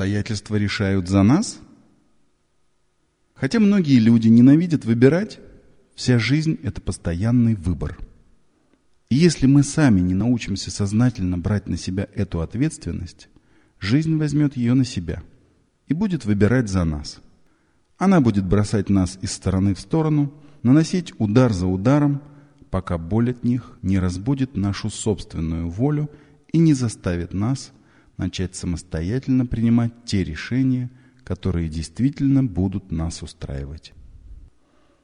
Обстоятельства решают за нас? Хотя многие люди ненавидят выбирать, вся жизнь – это постоянный выбор. И если мы сами не научимся сознательно брать на себя эту ответственность, жизнь возьмет ее на себя и будет выбирать за нас. Она будет бросать нас из стороны в сторону, наносить удар за ударом, пока боль от них не разбудит нашу собственную волю и не заставит нас начать самостоятельно принимать те решения, которые действительно будут нас устраивать.